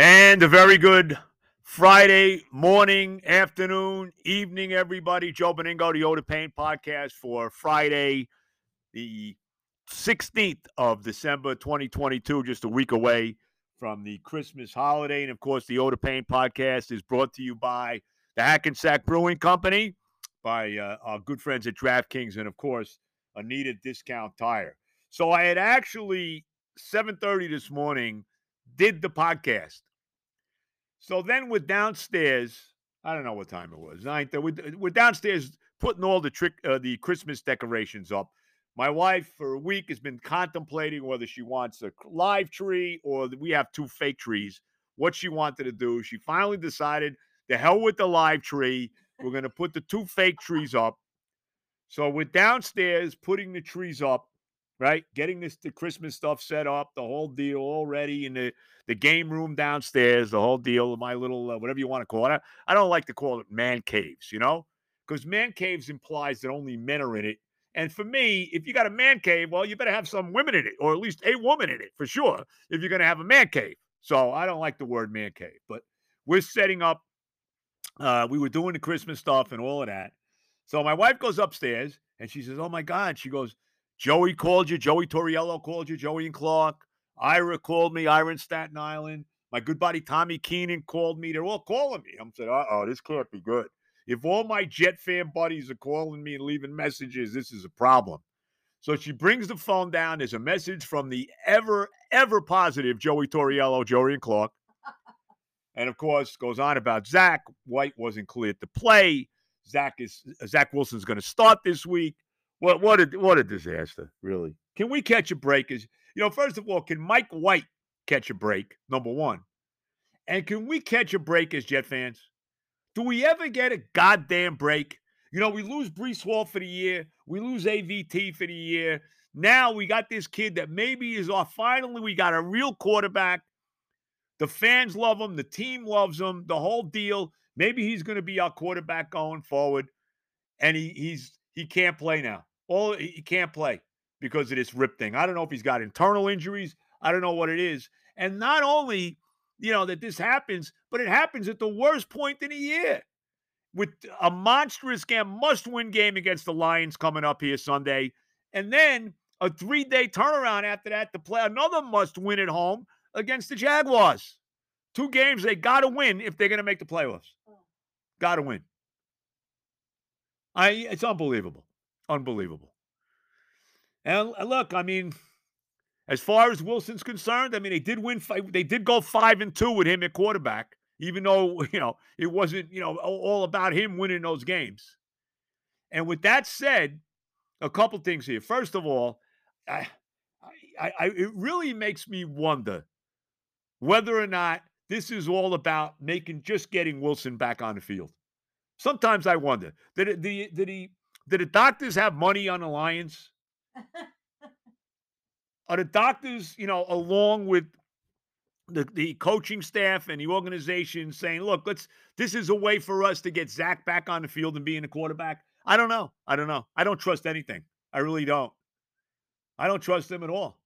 And a very good Friday morning, afternoon, evening, everybody. Joe Benigno, the Oda Pain podcast for Friday, the 16th of December, 2022, just a week away from the Christmas holiday. And of course, the Oda Pain podcast is brought to you by the Hackensack Brewing Company, by uh, our good friends at DraftKings, and of course, Anita Discount Tire. So I had actually 7:30 this morning did the podcast. So then we're downstairs. I don't know what time it was. Nine. We're downstairs putting all the trick, uh, the Christmas decorations up. My wife, for a week, has been contemplating whether she wants a live tree or we have two fake trees. What she wanted to do. She finally decided the hell with the live tree. We're going to put the two fake trees up. So we're downstairs putting the trees up right? Getting this the Christmas stuff set up, the whole deal already in the the game room downstairs, the whole deal, my little uh, whatever you want to call it. I, I don't like to call it man caves, you know, because man caves implies that only men are in it. And for me, if you got a man cave, well, you better have some women in it, or at least a woman in it for sure, if you're going to have a man cave. So I don't like the word man cave, but we're setting up. Uh, we were doing the Christmas stuff and all of that. So my wife goes upstairs and she says, "Oh my God!" She goes, Joey called you. Joey Toriello called you. Joey and Clark. Ira called me. Ira in Staten Island. My good buddy Tommy Keenan called me. They're all calling me. I'm saying, uh oh, this can't be good. If all my Jet fan buddies are calling me and leaving messages, this is a problem. So she brings the phone down. There's a message from the ever, ever positive Joey Toriello, Joey and Clark. And of course, goes on about Zach. White wasn't cleared to play. Zach is Zach Wilson's going to start this week. What what a what a disaster, really. Can we catch a break? Is you know, first of all, can Mike White catch a break? Number one, and can we catch a break as Jet fans? Do we ever get a goddamn break? You know, we lose Breece Hall for the year, we lose AVT for the year. Now we got this kid that maybe is off. Finally, we got a real quarterback. The fans love him. The team loves him. The whole deal. Maybe he's going to be our quarterback going forward, and he he's he can't play now. All he can't play because of this rip thing. I don't know if he's got internal injuries. I don't know what it is. And not only, you know, that this happens, but it happens at the worst point in the year with a monstrous game, must-win game against the Lions coming up here Sunday, and then a three-day turnaround after that to play another must-win at home against the Jaguars. Two games they got to win if they're going to make the playoffs. Oh. Got to win. I it's unbelievable. Unbelievable. And look, I mean, as far as Wilson's concerned, I mean, they did win. Five, they did go five and two with him at quarterback, even though you know it wasn't you know all about him winning those games. And with that said, a couple things here. First of all, I, I, I, it really makes me wonder whether or not this is all about making just getting Wilson back on the field. Sometimes I wonder did did, did he did the doctors have money on Alliance? Are the doctors, you know, along with the, the coaching staff and the organization saying, look, let's this is a way for us to get Zach back on the field and being a quarterback? I don't know. I don't know. I don't trust anything. I really don't. I don't trust them at all.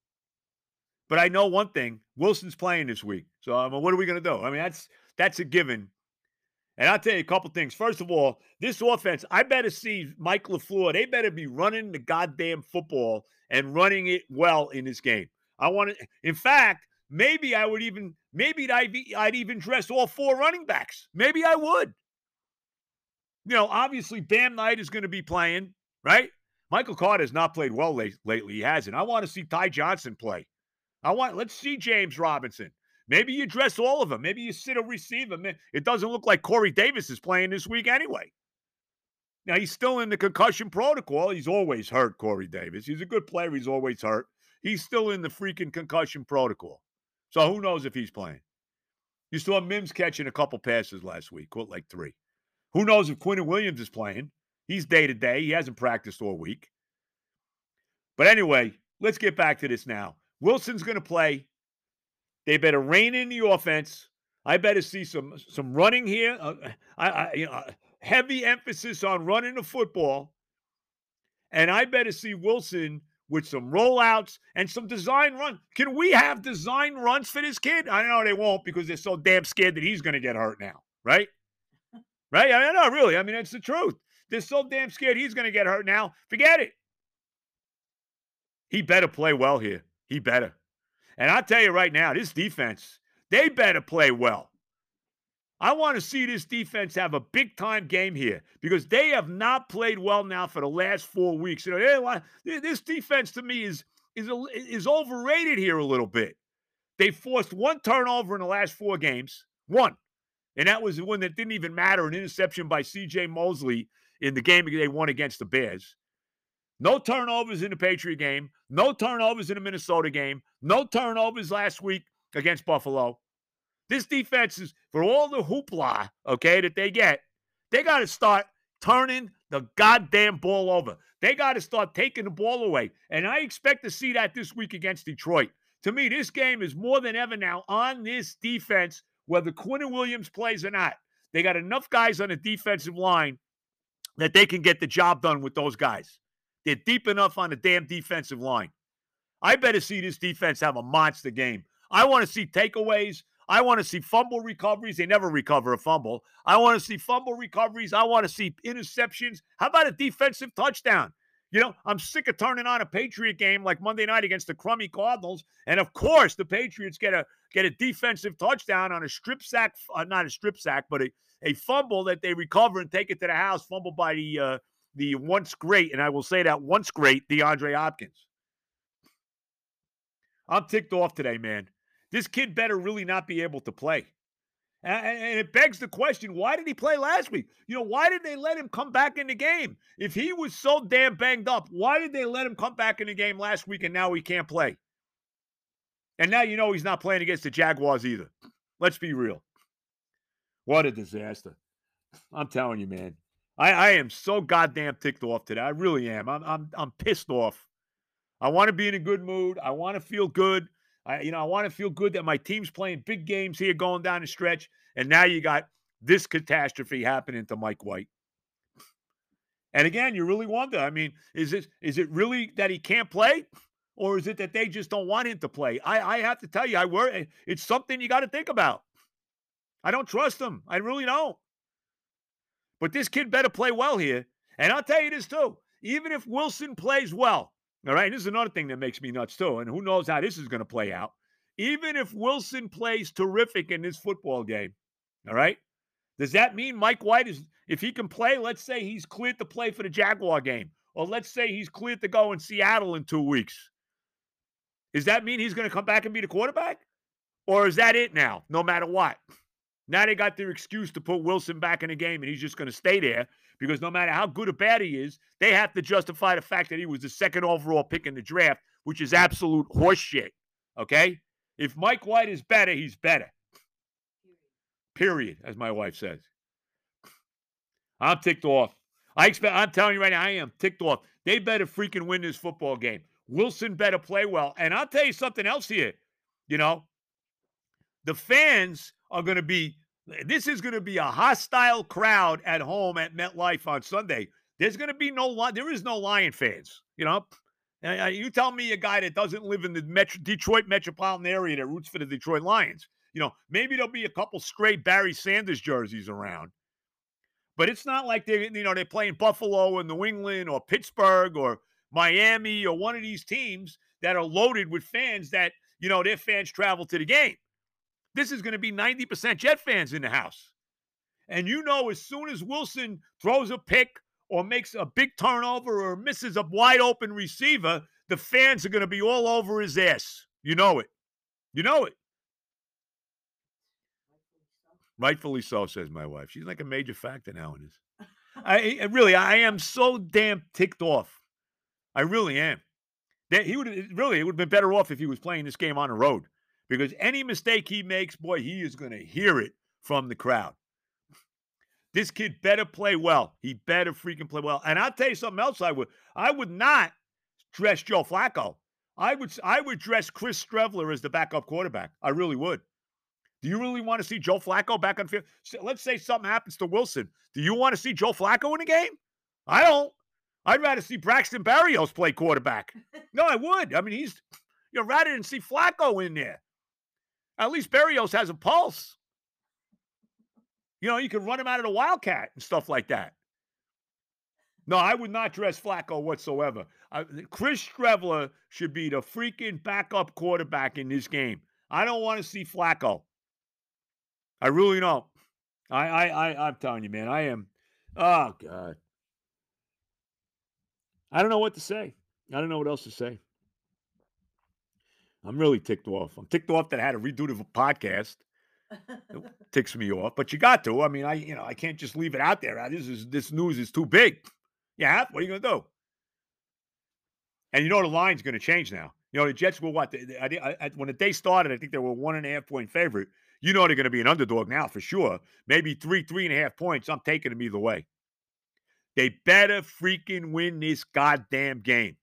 But I know one thing: Wilson's playing this week. So I mean, what are we going to do? I mean, that's that's a given. And I'll tell you a couple things. First of all, this offense, I better see Mike LaFleur. They better be running the goddamn football and running it well in this game. I want to, in fact, maybe I would even, maybe I'd, I'd even dress all four running backs. Maybe I would. You know, obviously, Bam Knight is going to be playing, right? Michael Carter has not played well late, lately. He hasn't. I want to see Ty Johnson play. I want, let's see James Robinson. Maybe you dress all of them. Maybe you sit a receiver. It doesn't look like Corey Davis is playing this week anyway. Now he's still in the concussion protocol. He's always hurt, Corey Davis. He's a good player. He's always hurt. He's still in the freaking concussion protocol. So who knows if he's playing? You saw Mims catching a couple passes last week, caught like three. Who knows if Quinnen Williams is playing? He's day to day. He hasn't practiced all week. But anyway, let's get back to this now. Wilson's going to play. They better rein in the offense. I better see some some running here. Uh, I, I, you know, heavy emphasis on running the football, and I better see Wilson with some rollouts and some design run. Can we have design runs for this kid? I know they won't because they're so damn scared that he's going to get hurt now, right? Right? I know, really. I mean, it's the truth. They're so damn scared he's going to get hurt now. Forget it. He better play well here. He better. And I'll tell you right now, this defense, they better play well. I want to see this defense have a big time game here because they have not played well now for the last four weeks. You know, this defense to me is is is overrated here a little bit. They forced one turnover in the last four games, one, and that was the one that didn't even matter an interception by C.J. Mosley in the game they won against the Bears. No turnovers in the Patriot game. No turnovers in the Minnesota game. No turnovers last week against Buffalo. This defense is, for all the hoopla, okay, that they get, they got to start turning the goddamn ball over. They got to start taking the ball away. And I expect to see that this week against Detroit. To me, this game is more than ever now on this defense, whether Quinnen Williams plays or not. They got enough guys on the defensive line that they can get the job done with those guys. They're deep enough on the damn defensive line. I better see this defense have a monster game. I want to see takeaways. I want to see fumble recoveries. They never recover a fumble. I want to see fumble recoveries. I want to see interceptions. How about a defensive touchdown? You know, I'm sick of turning on a Patriot game like Monday night against the crummy Cardinals, and of course the Patriots get a get a defensive touchdown on a strip sack, uh, not a strip sack, but a, a fumble that they recover and take it to the house, fumbled by the uh, the once great, and I will say that once great DeAndre Hopkins. I'm ticked off today, man. This kid better really not be able to play. And it begs the question why did he play last week? You know, why did they let him come back in the game? If he was so damn banged up, why did they let him come back in the game last week and now he can't play? And now you know he's not playing against the Jaguars either. Let's be real. What a disaster. I'm telling you, man. I, I am so goddamn ticked off today. I really am. I'm I'm I'm pissed off. I want to be in a good mood. I want to feel good. I, you know, I want to feel good that my team's playing big games here going down the stretch. And now you got this catastrophe happening to Mike White. And again, you really wonder. I mean, is it is it really that he can't play? Or is it that they just don't want him to play? I, I have to tell you, I worry. It's something you got to think about. I don't trust him. I really don't. But this kid better play well here. And I'll tell you this too. Even if Wilson plays well, all right, this is another thing that makes me nuts too. And who knows how this is going to play out. Even if Wilson plays terrific in this football game, all right, does that mean Mike White is, if he can play, let's say he's cleared to play for the Jaguar game, or let's say he's cleared to go in Seattle in two weeks. Does that mean he's going to come back and be the quarterback? Or is that it now, no matter what? Now they got their excuse to put Wilson back in the game and he's just going to stay there because no matter how good or bad he is, they have to justify the fact that he was the second overall pick in the draft, which is absolute horseshit. Okay? If Mike White is better, he's better. Period, as my wife says. I'm ticked off. I expect I'm telling you right now, I am ticked off. They better freaking win this football game. Wilson better play well. And I'll tell you something else here. You know, the fans are going to be this is going to be a hostile crowd at home at MetLife on Sunday. There's going to be no there is no Lion fans. You know, you tell me a guy that doesn't live in the Metro, Detroit metropolitan area that roots for the Detroit Lions. You know, maybe there'll be a couple straight Barry Sanders jerseys around, but it's not like they you know they're playing Buffalo and New England or Pittsburgh or Miami or one of these teams that are loaded with fans that you know their fans travel to the game. This is going to be 90% Jet fans in the house. And you know, as soon as Wilson throws a pick or makes a big turnover or misses a wide open receiver, the fans are going to be all over his ass. You know it. You know it. Rightfully so, says my wife. She's like a major factor now in this. I, really, I am so damn ticked off. I really am. That he would really, it would have been better off if he was playing this game on the road because any mistake he makes, boy, he is going to hear it from the crowd. This kid better play well. He better freaking play well. And I'll tell you something else. I would, I would not dress Joe Flacco. I would, I would dress Chris Streveler as the backup quarterback. I really would. Do you really want to see Joe Flacco back on field? Let's say something happens to Wilson. Do you want to see Joe Flacco in a game? I don't. I'd rather see Braxton Berrios play quarterback. No, I would. I mean, he's you know rather than see Flacco in there. At least Berrios has a pulse. You know, you can run him out of the Wildcat and stuff like that. No, I would not dress Flacco whatsoever. I, Chris Streveler should be the freaking backup quarterback in this game. I don't want to see Flacco. I really don't. I, I, I, I'm telling you, man, I am. Oh God, I don't know what to say. I don't know what else to say. I'm really ticked off. I'm ticked off that I had to redo the podcast. It ticks me off, but you got to. I mean, I you know I can't just leave it out there. This is this news is too big. Yeah, what are you gonna do? And you know the line's going to change now. You know the Jets were what? I, I, when the day started, I think they were one and a half point favorite. You know they're going to be an underdog now for sure. Maybe three, three and a half points. I'm taking them either way. They better freaking win this goddamn game.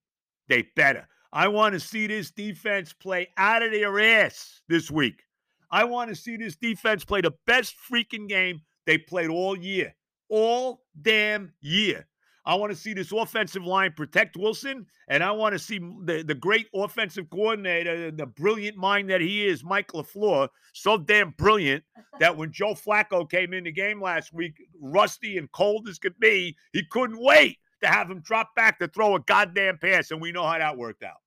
They better. I want to see this defense play out of their ass this week. I want to see this defense play the best freaking game they played all year. All damn year. I want to see this offensive line protect Wilson, and I want to see the, the great offensive coordinator, the brilliant mind that he is, Mike LaFleur, so damn brilliant that when Joe Flacco came in the game last week, rusty and cold as could be, he couldn't wait to have him drop back to throw a goddamn pass, and we know how that worked out.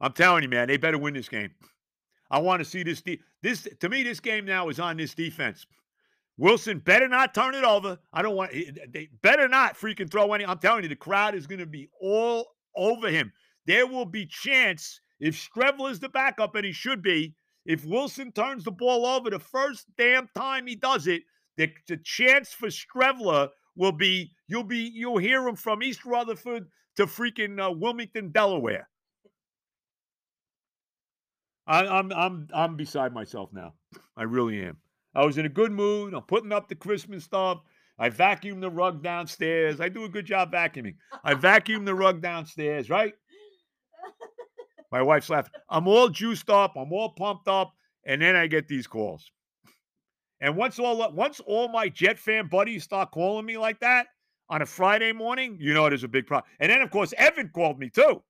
I'm telling you, man, they better win this game. I want to see this. De- this to me, this game now is on this defense. Wilson better not turn it over. I don't want. Eh, they better not freaking throw any. I'm telling you, the crowd is going to be all over him. There will be chance if Streveler is the backup, and he should be. If Wilson turns the ball over the first damn time he does it, the, the chance for Streveler will be you'll be you'll hear him from East Rutherford to freaking uh, Wilmington, Delaware. I, I'm I'm I'm beside myself now. I really am. I was in a good mood. I'm putting up the Christmas stuff. I vacuumed the rug downstairs. I do a good job vacuuming. I vacuumed the rug downstairs, right? My wife's laughing. I'm all juiced up. I'm all pumped up, and then I get these calls. And once all once all my Jet fan buddies start calling me like that on a Friday morning, you know it is a big problem. And then of course Evan called me too.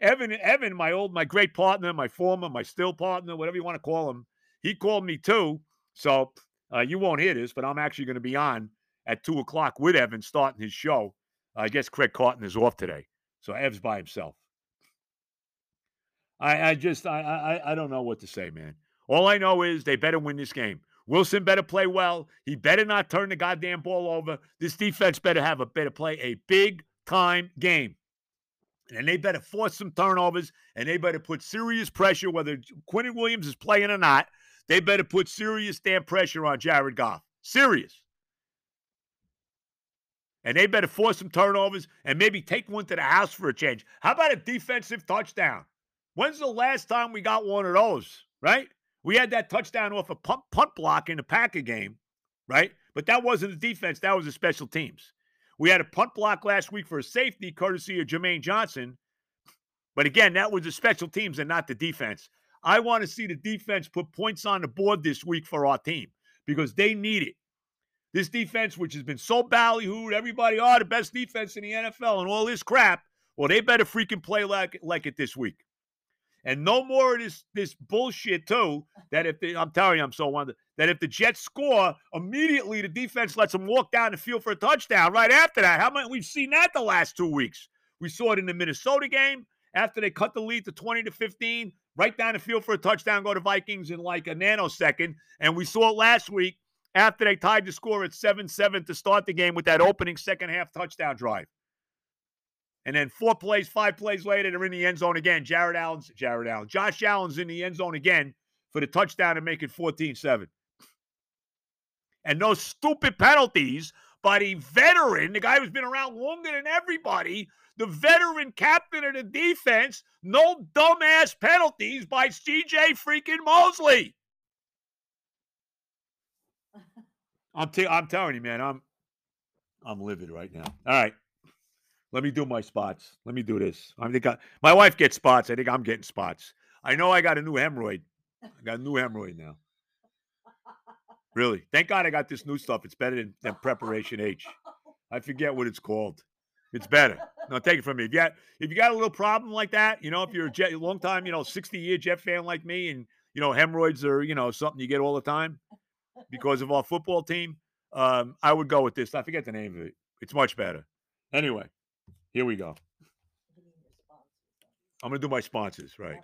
Evan, Evan, my old, my great partner, my former, my still partner, whatever you want to call him, he called me too. So uh, you won't hear this, but I'm actually going to be on at two o'clock with Evan starting his show. I guess Craig Carton is off today, so Ev's by himself. I, I just, I, I, I don't know what to say, man. All I know is they better win this game. Wilson better play well. He better not turn the goddamn ball over. This defense better have a better play a big time game. And they better force some turnovers and they better put serious pressure, whether Quinnen Williams is playing or not. They better put serious damn pressure on Jared Goff. Serious. And they better force some turnovers and maybe take one to the house for a change. How about a defensive touchdown? When's the last time we got one of those, right? We had that touchdown off a punt, punt block in the Packer game, right? But that wasn't the defense, that was the special teams. We had a punt block last week for a safety, courtesy of Jermaine Johnson. But again, that was the special teams and not the defense. I want to see the defense put points on the board this week for our team because they need it. This defense, which has been so ballyhooed, everybody, oh, the best defense in the NFL and all this crap. Well, they better freaking play like, like it this week. And no more of this this bullshit too. That if they, I'm telling you, I'm so wonder that if the Jets score immediately, the defense lets them walk down the field for a touchdown right after that. How many we've seen that the last two weeks? We saw it in the Minnesota game after they cut the lead to 20 to 15, right down the field for a touchdown, go to Vikings in like a nanosecond. And we saw it last week after they tied the score at 7 7 to start the game with that opening second half touchdown drive. And then four plays, five plays later, they're in the end zone again. Jared Allen's, Jared Allen, Josh Allen's in the end zone again for the touchdown and make it 14 7. And those stupid penalties by the veteran, the guy who's been around longer than everybody, the veteran captain of the defense, no dumbass penalties by CJ freaking Mosley. I'm, t- I'm telling you, man, I'm I'm livid right now. All right. Let me do my spots. Let me do this. I think I, my wife gets spots. I think I'm getting spots. I know I got a new hemorrhoid. I got a new hemorrhoid now. Really. Thank God I got this new stuff. It's better than, than Preparation H. I forget what it's called. It's better. No, take it from me. If you got if you got a little problem like that, you know, if you're a Jet, long time, you know, 60 year Jet fan like me, and you know, hemorrhoids are, you know, something you get all the time because of our football team, um, I would go with this. I forget the name of it. It's much better. Anyway, here we go. I'm gonna do my sponsors, right?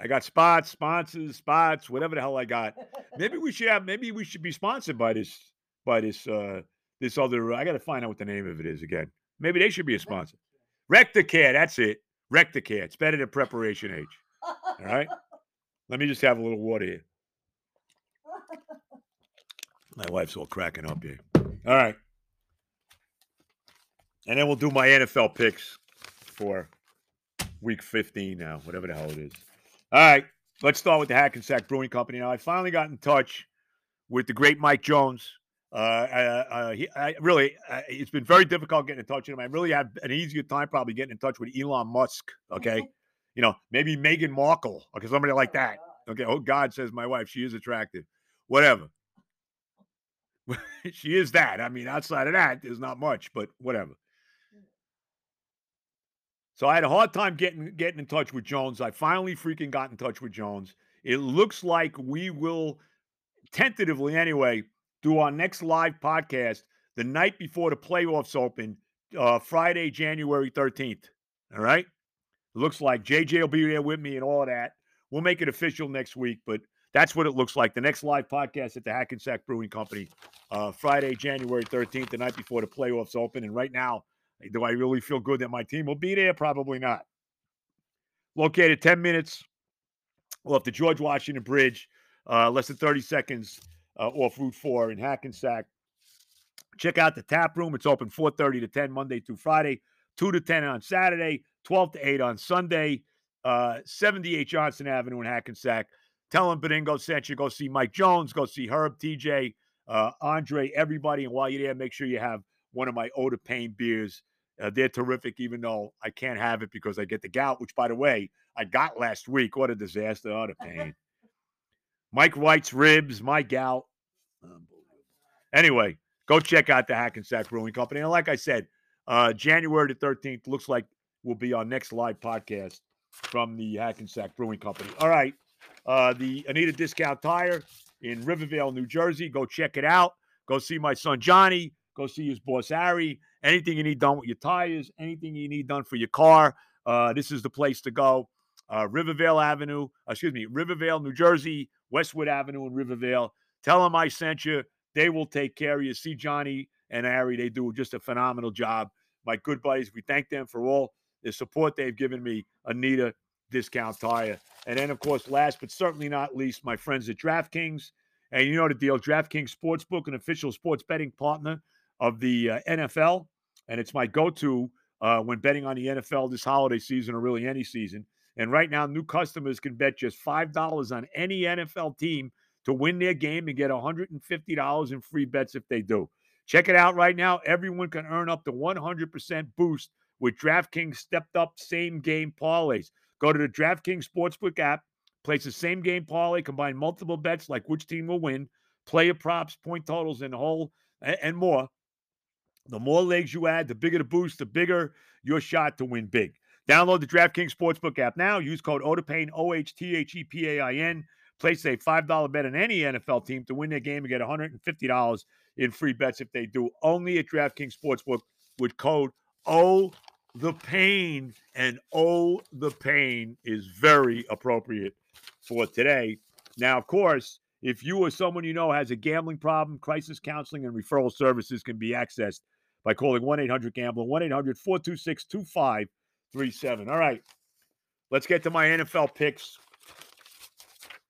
I got spots, sponsors, spots, whatever the hell I got. Maybe we should have. Maybe we should be sponsored by this, by this, uh, this other. I got to find out what the name of it is again. Maybe they should be a sponsor. Recticare, that's it. Recticare. It's better than Preparation H. All right. Let me just have a little water here. My wife's all cracking up here. All right. And then we'll do my NFL picks for week 15 now, whatever the hell it is. All right. Let's start with the Hackensack Brewing Company. Now, I finally got in touch with the great Mike Jones. Uh, uh, uh, he, I really, uh, it's been very difficult getting in touch with him. I really had an easier time probably getting in touch with Elon Musk. Okay, you know, maybe Meghan Markle, or somebody like that. Okay, oh God says my wife, she is attractive. Whatever, she is that. I mean, outside of that, there's not much, but whatever. So I had a hard time getting getting in touch with Jones. I finally freaking got in touch with Jones. It looks like we will tentatively anyway do our next live podcast the night before the playoffs open, uh, Friday, January 13th. All right. looks like JJ will be there with me and all that. We'll make it official next week, but that's what it looks like. The next live podcast at the Hackensack Brewing Company, uh, Friday, January 13th, the night before the playoffs open. And right now, do I really feel good that my team will be there? Probably not. Located 10 minutes off the George Washington Bridge, uh, less than 30 seconds uh, off Route 4 in Hackensack. Check out the tap room. It's open 4:30 to 10 Monday through Friday, 2 to 10 on Saturday, 12 to 8 on Sunday. Uh, 78 Johnson Avenue in Hackensack. Tell them Benigno sent you. Go see Mike Jones. Go see Herb, TJ, uh, Andre, everybody. And while you're there, make sure you have one of my de Pain beers. Uh, they're terrific, even though I can't have it because I get the gout, which, by the way, I got last week. What a disaster. Eau de Pain. Mike White's ribs, my gout. Anyway, go check out the Hackensack Brewing Company. And like I said, uh, January the 13th looks like will be our next live podcast from the Hackensack Brewing Company. All right. Uh, the Anita Discount Tire in Rivervale, New Jersey. Go check it out. Go see my son Johnny. Go see his boss Harry. Anything you need done with your tires, anything you need done for your car, uh, this is the place to go. Uh, Rivervale Avenue, excuse me, Rivervale, New Jersey, Westwood Avenue in Rivervale. Tell them I sent you. They will take care of you. See Johnny and Harry. They do just a phenomenal job. My good buddies, we thank them for all the support they've given me. Anita Discount Tire. And then, of course, last but certainly not least, my friends at DraftKings. And you know the deal DraftKings Sportsbook, an official sports betting partner of the uh, NFL. And it's my go to uh, when betting on the NFL this holiday season or really any season. And right now, new customers can bet just $5 on any NFL team to win their game and get $150 in free bets if they do. Check it out right now. Everyone can earn up to 100% boost with DraftKings stepped up same game parlays. Go to the DraftKings Sportsbook app, place the same game parlay, combine multiple bets like which team will win, player props, point totals, and whole and more. The more legs you add, the bigger the boost, the bigger your shot to win big. Download the DraftKings Sportsbook app now. Use code OHTHEPAIN, O H T H E P A I N. Place a $5 bet on any NFL team to win their game and get $150 in free bets if they do. Only at DraftKings Sportsbook with code O the pain. And O the pain is very appropriate for today. Now, of course, if you or someone you know has a gambling problem, crisis counseling and referral services can be accessed by calling 1 800 Gambler, 1 800 426 2537. All right, let's get to my NFL picks.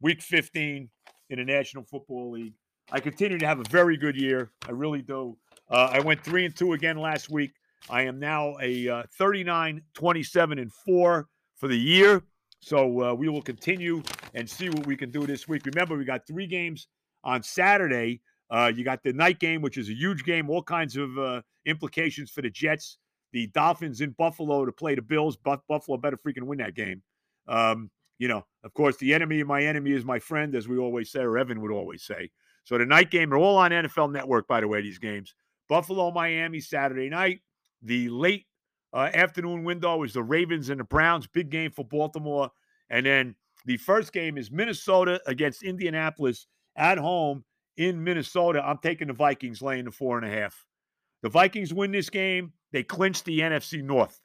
Week 15 in the National Football League. I continue to have a very good year. I really do. Uh, I went 3 and 2 again last week. I am now a uh, 39, 27, and 4 for the year. So uh, we will continue and see what we can do this week. Remember, we got three games on Saturday. Uh, you got the night game, which is a huge game, all kinds of uh, implications for the Jets. The Dolphins in Buffalo to play the Bills. Buffalo better freaking win that game. Um, you know, of course, the enemy of my enemy is my friend, as we always say, or Evan would always say. So the night game, they're all on NFL Network, by the way, these games. Buffalo, Miami, Saturday night. The late uh, afternoon window is the Ravens and the Browns. Big game for Baltimore. And then the first game is Minnesota against Indianapolis at home in Minnesota. I'm taking the Vikings laying the four and a half. The Vikings win this game. They clinch the NFC North.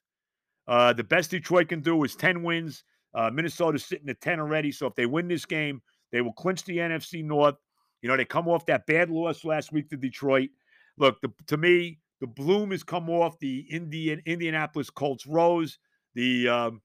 Uh, the best Detroit can do is 10 wins. Uh, Minnesota's sitting at 10 already. So if they win this game, they will clinch the NFC North. You know, they come off that bad loss last week to Detroit. Look, the, to me, the bloom has come off the Indian Indianapolis Colts rose. The um,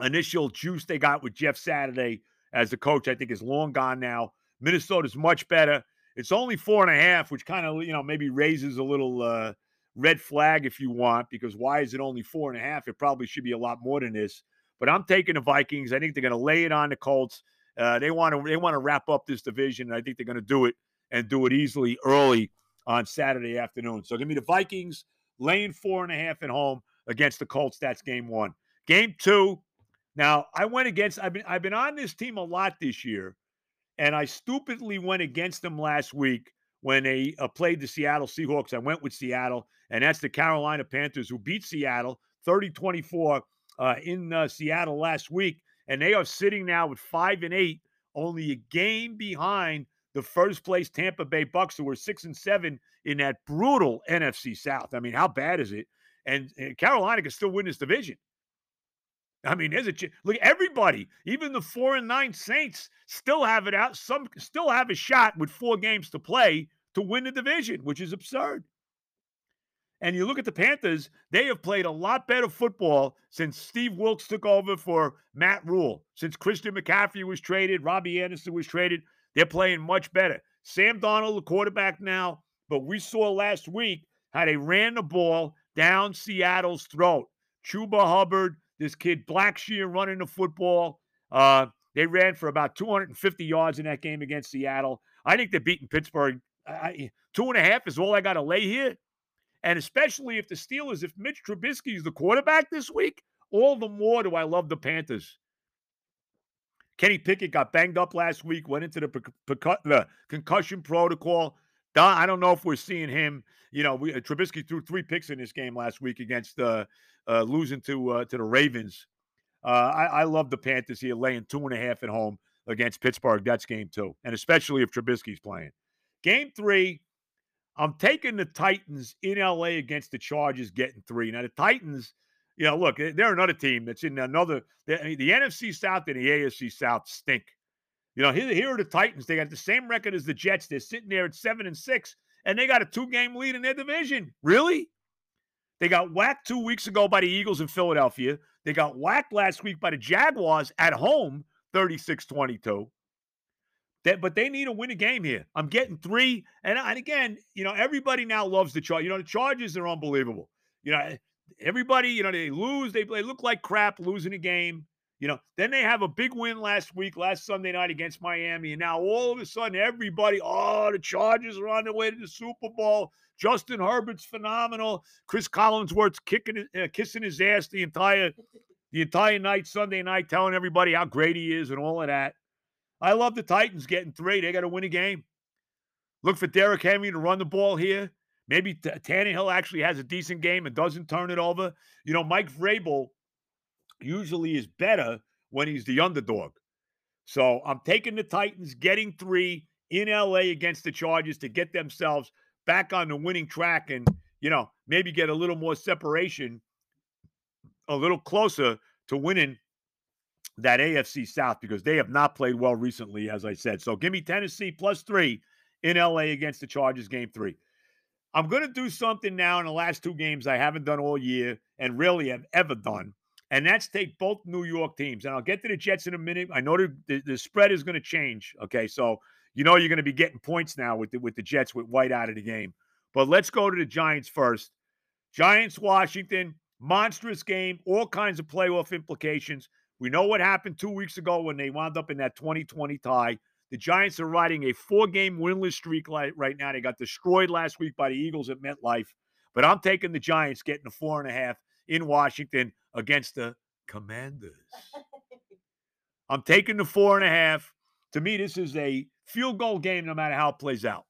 initial juice they got with Jeff Saturday as the coach, I think, is long gone now. Minnesota's much better. It's only four and a half, which kind of you know maybe raises a little uh, red flag if you want, because why is it only four and a half? It probably should be a lot more than this. But I'm taking the Vikings. I think they're going to lay it on the Colts. Uh, they want to they want to wrap up this division, and I think they're going to do it and do it easily early on Saturday afternoon. So give me the Vikings laying four and a half at home against the Colts. That's game one. Game two. Now I went against. I've been I've been on this team a lot this year, and I stupidly went against them last week when they uh, played the Seattle Seahawks. I went with Seattle, and that's the Carolina Panthers who beat Seattle 30 24 uh, in uh, Seattle last week. And they are sitting now with five and eight, only a game behind the first place Tampa Bay Bucks, who were six and seven in that brutal NFC South. I mean, how bad is it? And, and Carolina can still win this division. I mean, there's a look. Everybody, even the four and nine Saints, still have it out. Some still have a shot with four games to play to win the division, which is absurd. And you look at the Panthers, they have played a lot better football since Steve Wilks took over for Matt Rhule. Since Christian McCaffrey was traded, Robby Anderson was traded, they're playing much better. Sam Darnold, the quarterback now, but we saw last week how they ran the ball down Seattle's throat. Chuba Hubbard, this kid Blackshear running the football. Uh, they ran for about 250 yards in that game against Seattle. I think they're beating Pittsburgh. I, two and a half is all I got to lay here. And especially if the Steelers, if Mitch Trubisky is the quarterback this week, all the more do I love the Panthers. Kenny Pickett got banged up last week, went into the, the concussion protocol. I don't know if we're seeing him. You know, we, uh, Trubisky threw three picks in this game last week against uh, uh, losing to uh, to the Ravens. Uh, I, I love the Panthers here laying two and a half at home against Pittsburgh. That's game two, and especially if Trubisky's playing. Game three, I'm taking the Titans in LA against the Chargers, getting three. Now the Titans, you know, look, they're another team that's in another. The, the NFC South and the AFC South stink. You know, here, here are the Titans. They got the same record as the Jets. They're sitting there at seven and six, and they got a two-game lead in their division. Really? They got whacked two weeks ago by the Eagles in Philadelphia. They got whacked last week by the Jaguars at home, 36 22. But they need to win a game here. I'm getting three. And, and again, you know, everybody now loves the charge. You know, the charges are unbelievable. You know, everybody, you know, they lose, they, they look like crap losing a game. You know, then they have a big win last week, last Sunday night against Miami. And now all of a sudden, everybody, oh, the Chargers are on their way to the Super Bowl. Justin Herbert's phenomenal. Cris Collinsworth's kicking, uh, kissing his ass the entire, the entire night, Sunday night, telling everybody how great he is and all of that. I love the Titans getting three. They got to win a game. Look for Derrick Henry to run the ball here. Maybe T- Tannehill actually has a decent game and doesn't turn it over. You know, Mike Vrabel usually is better when he's the underdog. So I'm taking the Titans getting three in LA against the Chargers to get themselves back on the winning track and, you know, maybe get a little more separation, a little closer to winning that AFC South because they have not played well recently, as I said. So give me Tennessee plus three in LA against the Chargers, game three. I'm going to do something now in the last two games I haven't done all year and really have ever done. And that's take both New York teams. And I'll get to the Jets in a minute. I know the, the, the spread is going to change. Okay. So you know you're going to be getting points now with the, with the Jets with White out of the game. But let's go to the Giants first. Giants, Washington, monstrous game, all kinds of playoff implications. We know what happened two weeks ago when they wound up in that 2020 tie. The Giants are riding a four game winless streak right now. They got destroyed last week by the Eagles at MetLife. But I'm taking the Giants getting a four and a half in Washington against the Commanders. I'm taking the four and a half. To me, this is a field goal game no matter how it plays out.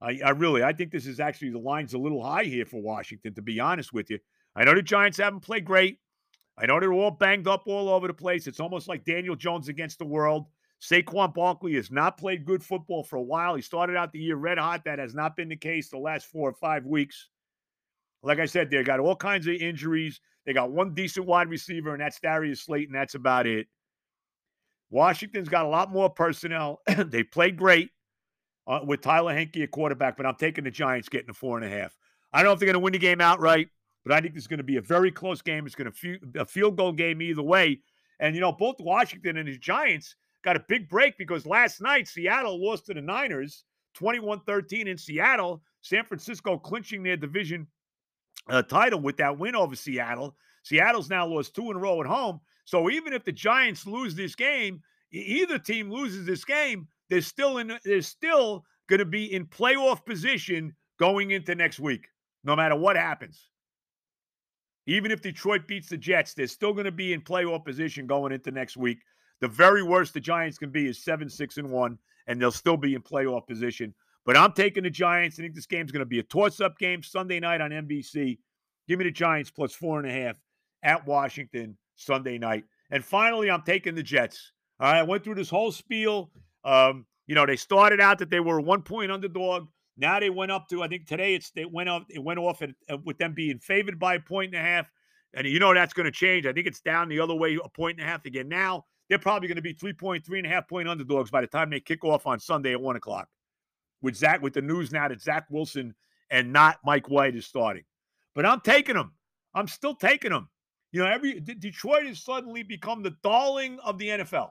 I, I really, I think this is actually the line's a little high here for Washington, to be honest with you. I know the Giants haven't played great. I know they're all banged up all over the place. It's almost like Daniel Jones against the world. Saquon Barkley has not played good football for a while. He started out the year red hot. That has not been the case the last four or five weeks. Like I said, they got all kinds of injuries. They got one decent wide receiver, and that's Darius Slayton. That's about it. Washington's got a lot more personnel. they played great uh, with Tyler Heinicke at quarterback, but I'm taking the Giants getting a four and a half. I don't know if they're going to win the game outright, but I think it's going to be a very close game. It's going to be a field goal game either way. And, you know, both Washington and the Giants got a big break because last night Seattle lost to the Niners 21 13 in Seattle. San Francisco clinching their division uh, title with that win over Seattle. Seattle's now lost two in a row at home. So even if the Giants lose this game, either team loses this game, they're still in they're still going to be in playoff position going into next week, no matter what happens. Even if Detroit beats the Jets, they're still going to be in playoff position going into next week. The very worst the Giants can be is seven, six, and one, and they'll still be in playoff position. But I'm taking the Giants. I think this game's going to be a toss-up game Sunday night on NBC. Give me the Giants plus four and a half at Washington Sunday night. And finally, I'm taking the Jets. All right, I went through this whole spiel. Um, you know, they started out that they were one point underdog. Now they went up to, I think today it's they went up, it went off at, with them being favored by a point and a half. And you know that's going to change. I think it's down the other way, a point and a half again. Now they're probably going to be three point, three and a half point underdogs by the time they kick off on Sunday at one o'clock. With Zach, with the news now that Zach Wilson and not Mike White is starting. But I'm taking them. I'm still taking them. You know, every Detroit has suddenly become the darling of the NFL.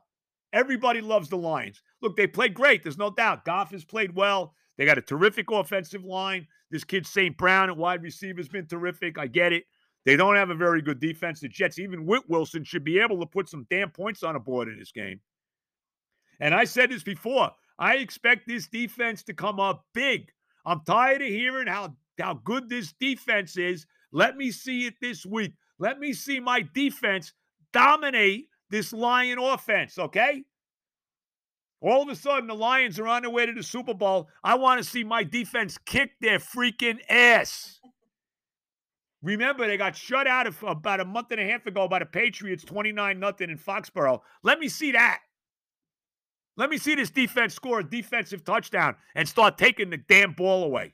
Everybody loves the Lions. Look, they played great. There's no doubt. Goff has played well. They got a terrific offensive line. This kid St. Brown at wide receiver has been terrific. I get it. They don't have a very good defense. The Jets, even with Wilson, should be able to put some damn points on a board in this game. And I said this before. I expect this defense to come up big. I'm tired of hearing how, how good this defense is. Let me see it this week. Let me see my defense dominate this Lion offense, okay? All of a sudden, the Lions are on their way to the Super Bowl. I want to see my defense kick their freaking ass. Remember, they got shut out of, about a month and a half ago by the Patriots, 29 nothing in Foxborough. Let me see that. Let me see this defense score a defensive touchdown and start taking the damn ball away.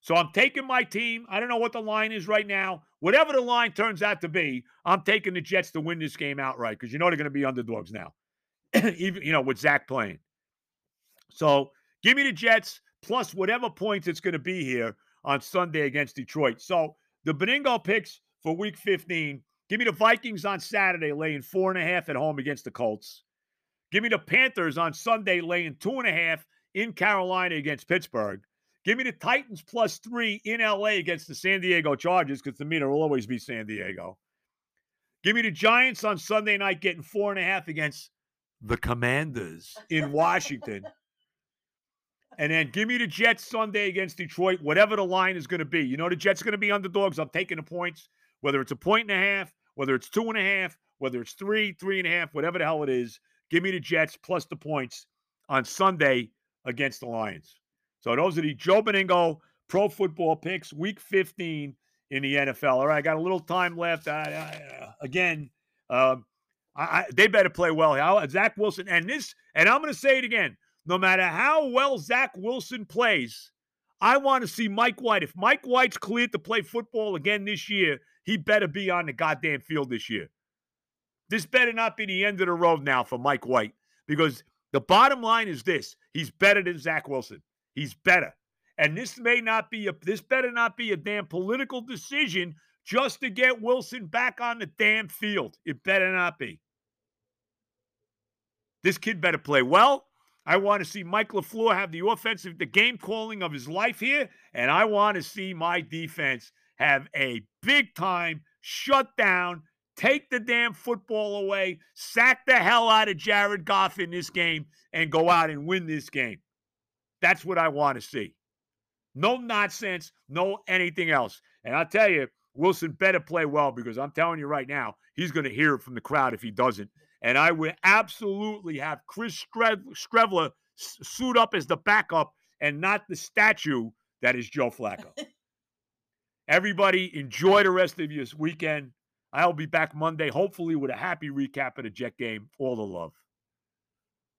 So I'm taking my team. I don't know what the line is right now. Whatever the line turns out to be, I'm taking the Jets to win this game outright because you know they're going to be underdogs now, even you know with Zach playing. So give me the Jets plus whatever points it's going to be here on Sunday against Detroit. So the Benigno picks for Week 15. Give me the Vikings on Saturday laying four and a half at home against the Colts. Give me the Panthers on Sunday laying two and a half in Carolina against Pittsburgh. Give me the Titans plus three in LA against the San Diego Chargers because to me, there will always be San Diego. Give me the Giants on Sunday night getting four and a half against the Commanders in Washington. and then give me the Jets Sunday against Detroit, whatever the line is going to be. You know, the Jets are going to be underdogs. I'm taking the points, whether it's a point and a half, whether it's two and a half, whether it's three, three and a half, whatever the hell it is. Give me the Jets plus the points on Sunday against the Lions. So those are the Joe Benigno Pro Football Picks, Week 15 in the NFL. All right, I got a little time left. I, I, uh, again, uh, I, they better play well. Zach Wilson and this, and I'm going to say it again. No matter how well Zach Wilson plays, I want to see Mike White. If Mike White's cleared to play football again this year, he better be on the goddamn field this year. This better not be the end of the road now for Mike White because the bottom line is this: he's better than Zach Wilson. He's better. And this may not be a this better not be a damn political decision just to get Wilson back on the damn field. It better not be. This kid better play well. I want to see Mike LaFleur have the offensive, the game calling of his life here. And I want to see my defense have a big time shutdown, take the damn football away, sack the hell out of Jared Goff in this game, and go out and win this game. That's what I want to see. No nonsense, no anything else. And I'll tell you, Wilson better play well because I'm telling you right now, he's going to hear it from the crowd if he doesn't. And I would absolutely have Chris Streveler suit up as the backup and not the statue that is Joe Flacco. Everybody, enjoy the rest of your weekend. I'll be back Monday, hopefully, with a happy recap of the Jet game. All the love.